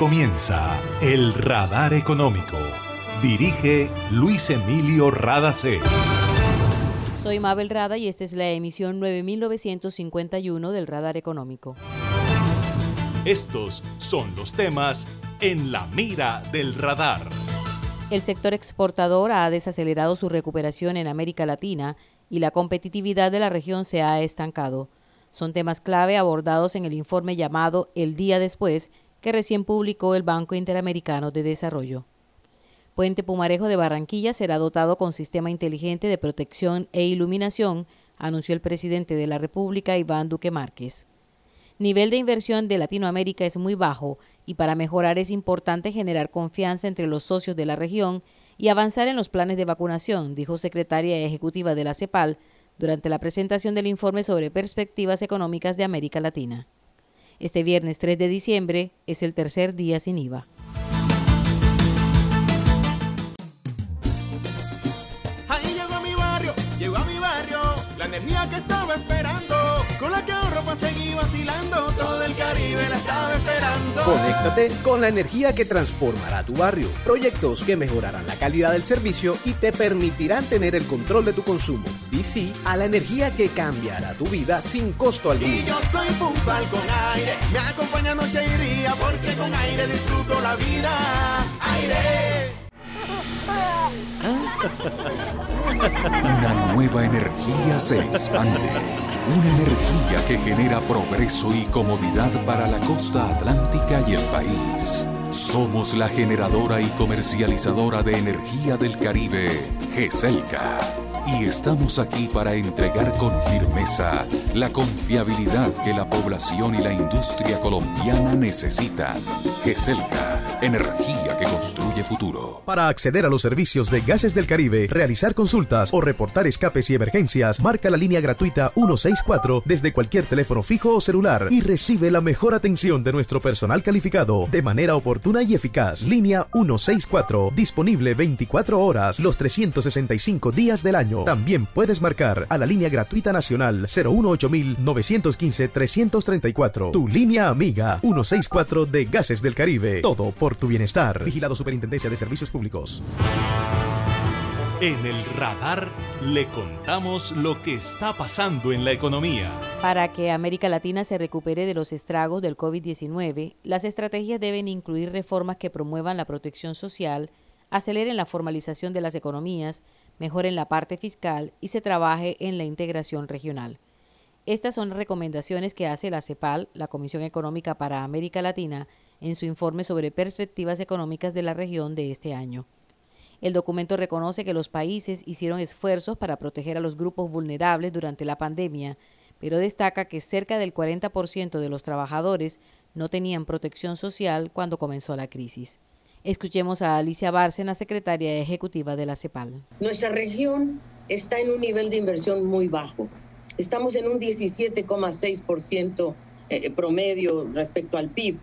comienza El Radar Económico. Dirige Luis Emilio Radacé. Soy Mabel Rada y esta es la emisión 9951 del Radar Económico. Estos son los temas en la mira del radar. El sector exportador ha desacelerado su recuperación en América Latina y la competitividad de la región se ha estancado. Son temas clave abordados en el informe llamado El día después que recién publicó el Banco Interamericano de Desarrollo. Puente Pumarejo de Barranquilla será dotado con sistema inteligente de protección e iluminación, anunció el presidente de la República, Iván Duque Márquez. Nivel de inversión de Latinoamérica es muy bajo y para mejorar es importante generar confianza entre los socios de la región y avanzar en los planes de vacunación, dijo secretaria ejecutiva de la CEPAL durante la presentación del informe sobre perspectivas económicas de América Latina. Este viernes 3 de diciembre es el tercer día sin IVA. Ahí llegó mi barrio, llegó a mi barrio, la energía que estaba esperando, con la que vacilando, todo el Caribe la estaba esperando. Conéctate con la energía que transformará tu barrio, proyectos que mejorarán la calidad del servicio y te permitirán tener el control de tu consumo. Y sí a la energía que cambiará tu vida sin costo alguno. Y yo soy puntual con aire, me acompaña noche y día, porque con aire disfruto la vida. Una nueva energía se expande. Una energía que genera progreso y comodidad para la costa atlántica y el país. Somos la generadora y comercializadora de energía del Caribe, GESELCA. Y estamos aquí para entregar con firmeza la confiabilidad que la población y la industria colombiana necesitan. GESELCA, energía que construye futuro. Para acceder a los servicios de Gases del Caribe, realizar consultas o reportar escapes y emergencias, marca la línea gratuita 164 desde cualquier teléfono fijo o celular y recibe la mejor atención de nuestro personal calificado de manera oportuna y eficaz. Línea 164, disponible 24 horas los 365 días del año. También puedes marcar a la línea gratuita nacional 018-915-334. Tu línea amiga 164 de Gases del Caribe. Todo por tu bienestar. Vigilado Superintendencia de Servicios Públicos. En el radar le contamos lo que está pasando en la economía. Para que América Latina se recupere de los estragos del COVID-19, las estrategias deben incluir reformas que promuevan la protección social, aceleren la formalización de las economías, mejoren la parte fiscal y se trabaje en la integración regional. Estas son recomendaciones que hace la CEPAL, la Comisión Económica para América Latina, en su informe sobre perspectivas económicas de la región de este año. El documento reconoce que los países hicieron esfuerzos para proteger a los grupos vulnerables durante la pandemia, pero destaca que cerca del 40% de los trabajadores no tenían protección social cuando comenzó la crisis. Escuchemos a Alicia Bárcena, secretaria ejecutiva de la CEPAL. Nuestra región está en un nivel de inversión muy bajo. Estamos en un 17,6% eh, promedio respecto al PIB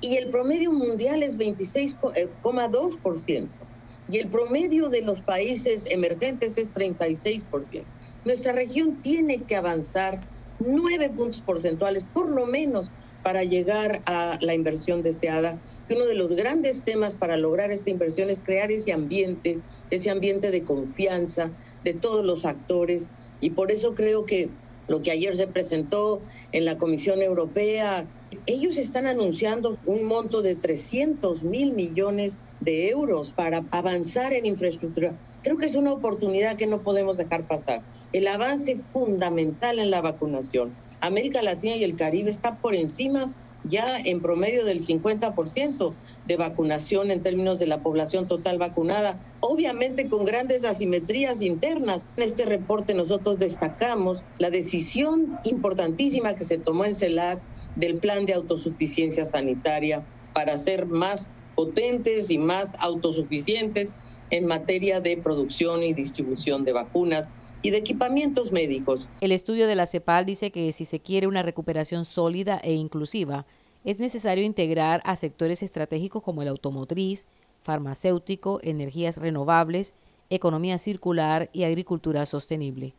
y el promedio mundial es 26,2% y el promedio de los países emergentes es 36%. Nuestra región tiene que avanzar nueve puntos porcentuales, por lo menos, para llegar a la inversión deseada. Uno de los grandes temas para lograr esta inversión es crear ese ambiente, ese ambiente de confianza de todos los actores. Y por eso creo que lo que ayer se presentó en la Comisión Europea, ellos están anunciando un monto de 300 mil millones de euros para avanzar en infraestructura. Creo que es una oportunidad que no podemos dejar pasar. El avance fundamental en la vacunación. América Latina y el Caribe está por encima ya en promedio del 50% de vacunación en términos de la población total vacunada, obviamente con grandes asimetrías internas. En este reporte nosotros destacamos la decisión importantísima que se tomó en CELAC del plan de autosuficiencia sanitaria para ser más potentes y más autosuficientes en materia de producción y distribución de vacunas y de equipamientos médicos. El estudio de la CEPAL dice que si se quiere una recuperación sólida e inclusiva, es necesario integrar a sectores estratégicos como el automotriz, farmacéutico, energías renovables, economía circular y agricultura sostenible.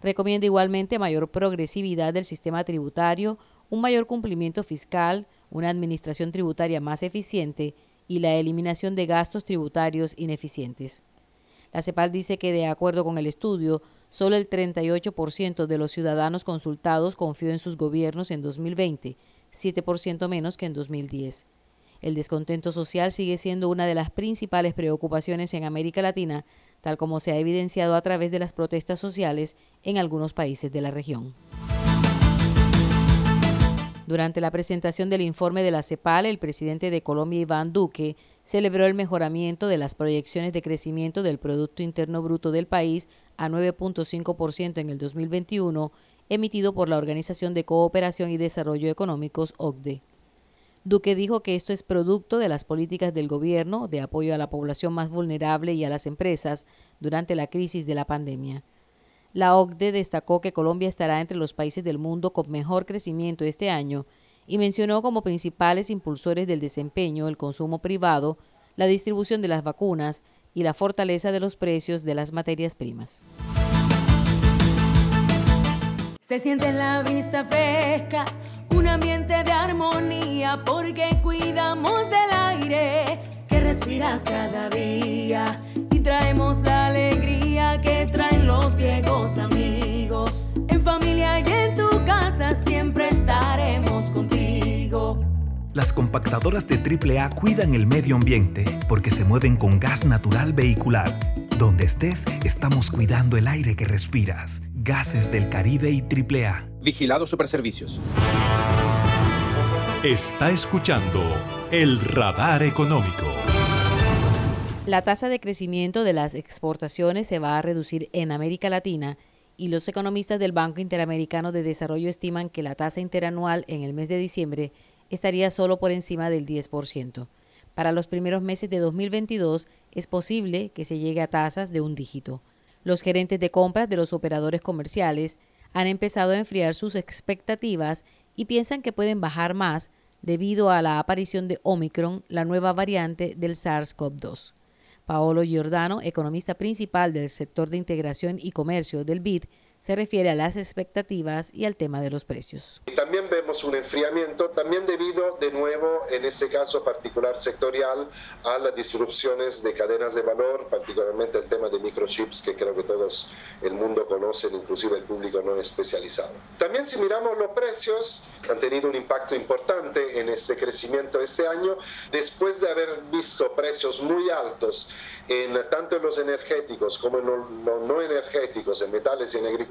Recomienda igualmente mayor progresividad del sistema tributario, un mayor cumplimiento fiscal, una administración tributaria más eficiente y la eliminación de gastos tributarios ineficientes. La CEPAL dice que, de acuerdo con el estudio, solo el 38% de los ciudadanos consultados confió en sus gobiernos en 2020, 7% menos que en 2010. El descontento social sigue siendo una de las principales preocupaciones en América Latina, tal como se ha evidenciado a través de las protestas sociales en algunos países de la región. Durante la presentación del informe de la CEPAL, el presidente de Colombia, Iván Duque, celebró el mejoramiento de las proyecciones de crecimiento del Producto Interno Bruto del país a 9.5% en el 2021, emitido por la Organización de Cooperación y Desarrollo Económicos, OCDE. Duque dijo que esto es producto de las políticas del gobierno de apoyo a la población más vulnerable y a las empresas durante la crisis de la pandemia. La OCDE destacó que Colombia estará entre los países del mundo con mejor crecimiento este año y mencionó como principales impulsores del desempeño el consumo privado, la distribución de las vacunas y la fortaleza de los precios de las materias primas. Se siente en la vista fresca, un ambiente de armonía, porque cuidamos del aire que respiras cada día y traemos viejos amigos. En familia y en tu casa siempre estaremos contigo. Las compactadoras de AAA cuidan el medio ambiente porque se mueven con gas natural vehicular. Donde estés, estamos cuidando el aire que respiras. Gases del Caribe y AAA. Vigilado Superservicios. Está escuchando el radar económico. La tasa de crecimiento de las exportaciones se va a reducir en América Latina y los economistas del Banco Interamericano de Desarrollo estiman que la tasa interanual en el mes de diciembre estaría solo por encima del 10%. Para los primeros meses de 2022 es posible que se llegue a tasas de un dígito. Los gerentes de compras de los operadores comerciales han empezado a enfriar sus expectativas y piensan que pueden bajar más debido a la aparición de Omicron, la nueva variante del SARS-CoV-2. Paolo Giordano, economista principal del sector de integración y comercio del BID, se refiere a las expectativas y al tema de los precios. También vemos un enfriamiento, también debido de nuevo, en este caso particular sectorial, a las disrupciones de cadenas de valor, particularmente el tema de microchips, que creo que todos el mundo conocen, inclusive el público no especializado. También si miramos los precios, han tenido un impacto importante en este crecimiento este año, después de haber visto precios muy altos en tanto en los energéticos como en los no energéticos, en metales y en agricultura,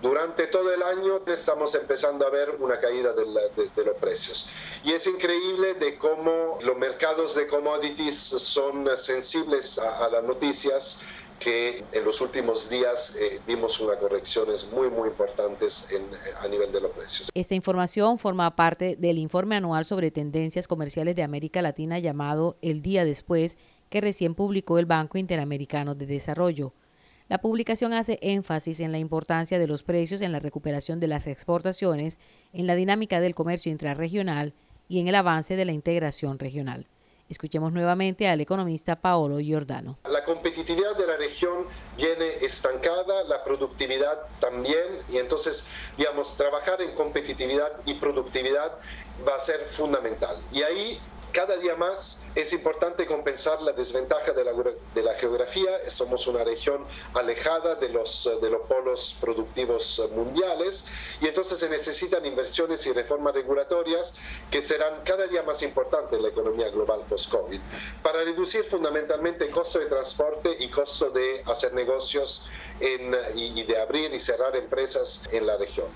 durante todo el año estamos empezando a ver una caída de, los precios. Y es increíble de cómo los mercados de commodities son sensibles a, las noticias que en los últimos días eh, vimos unas correcciones muy, muy importantes a nivel de los precios. Esta información forma parte del informe anual sobre tendencias comerciales de América Latina llamado El Día Después, que recién publicó el Banco Interamericano de Desarrollo. La publicación hace énfasis en la importancia de los precios en la recuperación de las exportaciones, en la dinámica del comercio intrarregional y en el avance de la integración regional. Escuchemos nuevamente al economista Paolo Giordano. La competitividad de la región viene estancada, la productividad también, y entonces, digamos, trabajar en competitividad y productividad va a ser fundamental. Y ahí cada día más es importante compensar la desventaja de la, geografía. Somos una región alejada de los, polos productivos mundiales y entonces se necesitan inversiones y reformas regulatorias que serán cada día más importantes en la economía global post-COVID para reducir fundamentalmente el costo de transporte y costo de hacer negocios y de abrir y cerrar empresas en la región.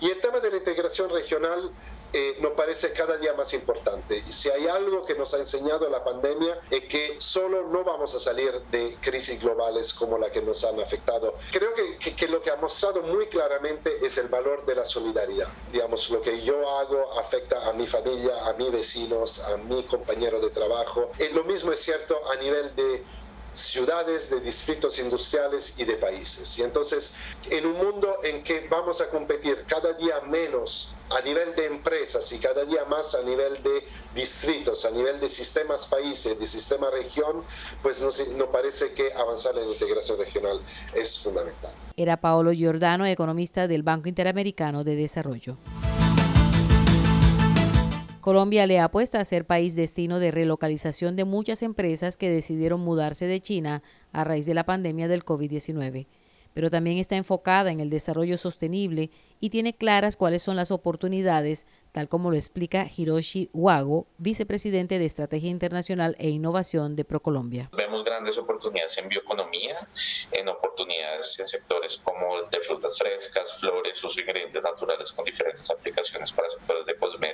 Y el tema de la integración regional eh, nos parece cada día más importante. Y si hay algo que nos ha enseñado la pandemia es que solo no vamos a salir de crisis globales como la que nos han afectado. Creo que, que, lo que ha mostrado muy claramente es el valor de la solidaridad. Digamos, lo que yo hago afecta a mi familia, a mis vecinos, a mi compañero de trabajo. Y lo mismo es cierto a nivel de ciudades, de distritos industriales y de países. Y entonces, en un mundo en que vamos a competir cada día menos a nivel de empresas y cada día más a nivel de distritos, a nivel de sistemas países, de sistema región, pues nos, parece que avanzar en integración regional es fundamental. Era Paolo Giordano, economista del Banco Interamericano de Desarrollo. Colombia le apuesta a ser país destino de relocalización de muchas empresas que decidieron mudarse de China a raíz de la pandemia del COVID-19 pero también está enfocada en el desarrollo sostenible y tiene claras cuáles son las oportunidades, tal como lo explica Hiroshi Wago, vicepresidente de Estrategia Internacional e Innovación de ProColombia. Vemos grandes oportunidades en bioeconomía, en oportunidades en sectores como de frutas frescas, flores, sus ingredientes naturales con diferentes aplicaciones para sectores de cosméticos,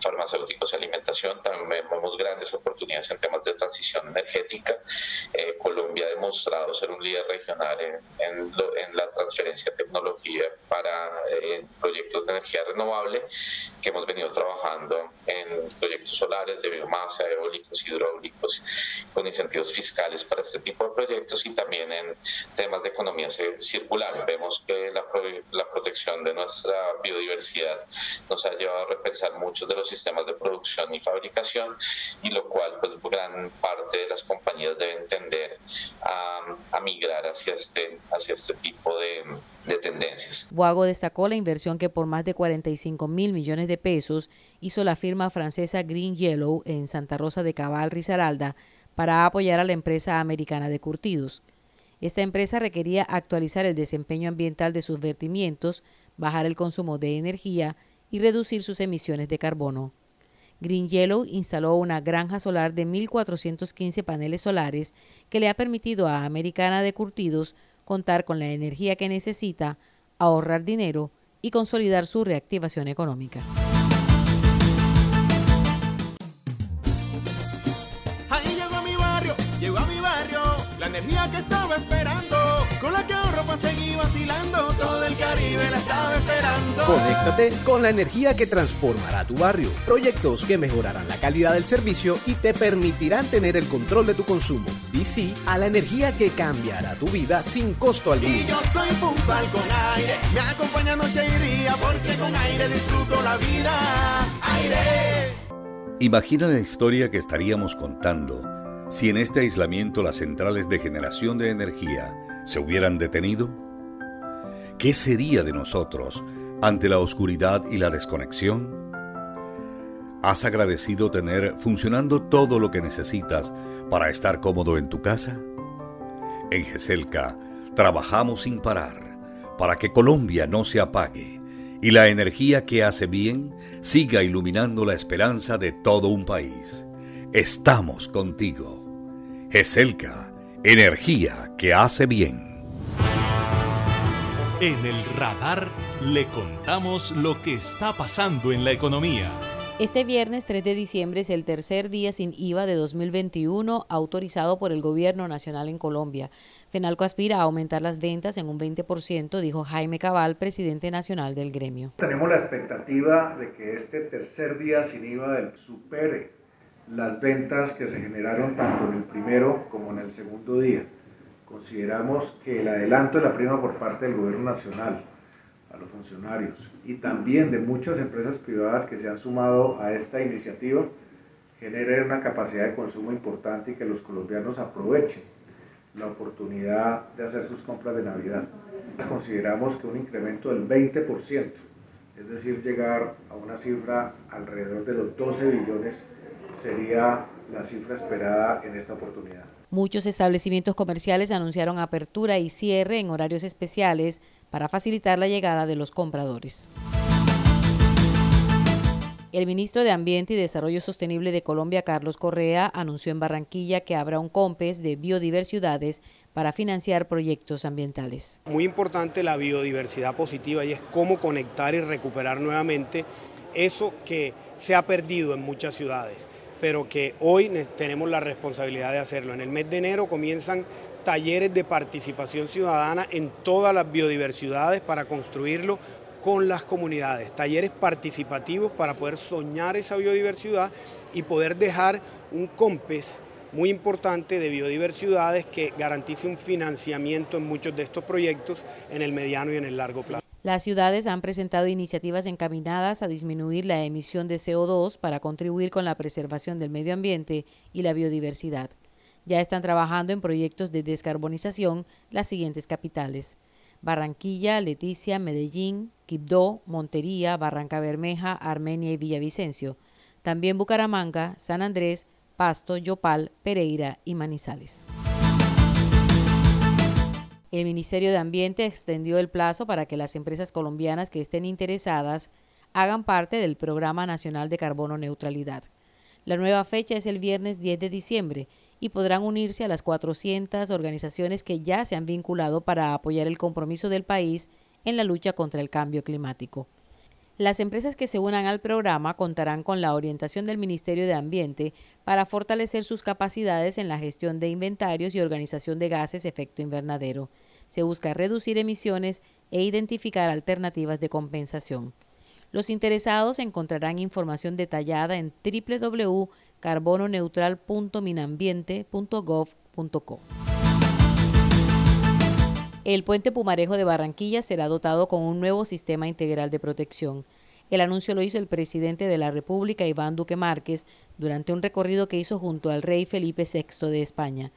farmacéuticos y alimentación. También vemos grandes oportunidades en temas de transición energética. Eh, Colombia ha demostrado ser un líder regional en en, la transferencia de tecnología para eh, proyectos de energía renovable, que hemos venido trabajando en proyectos solares, de biomasa, eólicos, hidráulicos, con incentivos fiscales para este tipo de proyectos y también en temas de economía circular. Vemos que la, la protección de nuestra biodiversidad nos ha llevado a repensar muchos de los sistemas de producción y fabricación y lo cual pues gran parte de las compañías deben tender a, a migrar hacia este hacia este tipo de, de tendencias. Wago destacó la inversión que por más de 45 mil millones de pesos hizo la firma francesa Green Yellow en Santa Rosa de Cabal, Risaralda, para apoyar a la empresa americana de curtidos. Esta empresa requería actualizar el desempeño ambiental de sus vertimientos, bajar el consumo de energía y reducir sus emisiones de carbono. Green Yellow instaló una granja solar de 1.415 paneles solares que le ha permitido a Americana de Curtidos contar con la energía que necesita, ahorrar dinero y consolidar su reactivación económica. Vacilando, todo el Caribe la estaba esperando. Conéctate con la energía que transformará tu barrio. Proyectos que mejorarán la calidad del servicio y te permitirán tener el control de tu consumo. Y sí a la energía que cambiará tu vida sin costo alguno. Y yo soy puntual con aire, me acompaña noche y día, porque con aire disfruto la vida. Aire. Imagina la historia que estaríamos contando si en este aislamiento las centrales de generación de energía se hubieran detenido. ¿Qué sería de nosotros ante la oscuridad y la desconexión? ¿Has agradecido tener funcionando todo lo que necesitas para estar cómodo en tu casa? En GESELCA trabajamos sin parar para que Colombia no se apague y la energía que hace bien siga iluminando la esperanza de todo un país. Estamos contigo. GESELCA, energía que hace bien. En el radar le contamos lo que está pasando en la economía. Este viernes 3 de diciembre es el tercer día sin IVA de 2021 autorizado por el Gobierno Nacional en Colombia. Fenalco aspira a aumentar las ventas en un 20%, dijo Jaime Cabal, presidente nacional del gremio. Tenemos la expectativa de que este tercer día sin IVA supere las ventas que se generaron tanto en el primero como en el segundo día. Consideramos que el adelanto de la prima por parte del Gobierno Nacional a los funcionarios y también de muchas empresas privadas que se han sumado a esta iniciativa genera una capacidad de consumo importante y que los colombianos aprovechen la oportunidad de hacer sus compras de Navidad. Consideramos que un incremento del 20%, es decir, llegar a una cifra alrededor de los 12 billones, sería la cifra esperada en esta oportunidad. Muchos establecimientos comerciales anunciaron apertura y cierre en horarios especiales para facilitar la llegada de los compradores. El ministro de Ambiente y Desarrollo Sostenible de Colombia, Carlos Correa, anunció en Barranquilla que habrá un COMPES de biodiversidades para financiar proyectos ambientales. Muy importante la biodiversidad positiva y es cómo conectar y recuperar nuevamente eso que se ha perdido en muchas ciudades pero que hoy tenemos la responsabilidad de hacerlo. En el mes de enero comienzan talleres de participación ciudadana en todas las biodiversidades para construirlo con las comunidades, talleres participativos para poder soñar esa biodiversidad y poder dejar un COMPES muy importante de biodiversidades que garantice un financiamiento en muchos de estos proyectos en el mediano y en el largo plazo. Las ciudades han presentado iniciativas encaminadas a disminuir la emisión de CO2 para contribuir con la preservación del medio ambiente y la biodiversidad. Ya están trabajando en proyectos de descarbonización las siguientes capitales. Barranquilla, Leticia, Medellín, Quibdó, Montería, Barranca Bermeja, Armenia y Villavicencio. También Bucaramanga, San Andrés, Pasto, Yopal, Pereira y Manizales. El Ministerio de Ambiente extendió el plazo para que las empresas colombianas que estén interesadas hagan parte del Programa Nacional de Carbono Neutralidad. La nueva fecha es el viernes 10 de diciembre y podrán unirse a las 400 organizaciones que ya se han vinculado para apoyar el compromiso del país en la lucha contra el cambio climático. Las empresas que se unan al programa contarán con la orientación del Ministerio de Ambiente para fortalecer sus capacidades en la gestión de inventarios y organización de gases efecto invernadero. Se busca reducir emisiones e identificar alternativas de compensación. Los interesados encontrarán información detallada en www.carbononeutral.minambiente.gov.co. El puente Pumarejo de Barranquilla será dotado con un nuevo sistema integral de protección. El anuncio lo hizo el presidente de la República, Iván Duque Márquez, durante un recorrido que hizo junto al rey Felipe VI de España.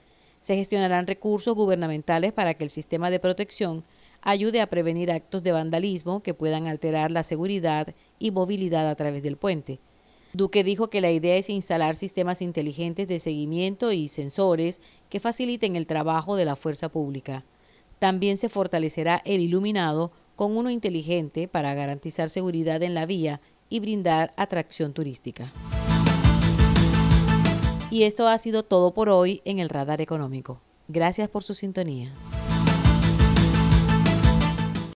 Se gestionarán recursos gubernamentales para que el sistema de protección ayude a prevenir actos de vandalismo que puedan alterar la seguridad y movilidad a través del puente. Duque dijo que la idea es instalar sistemas inteligentes de seguimiento y sensores que faciliten el trabajo de la fuerza pública. También se fortalecerá el iluminado con uno inteligente para garantizar seguridad en la vía y brindar atracción turística. Y esto ha sido todo por hoy en el Radar Económico. Gracias por su sintonía.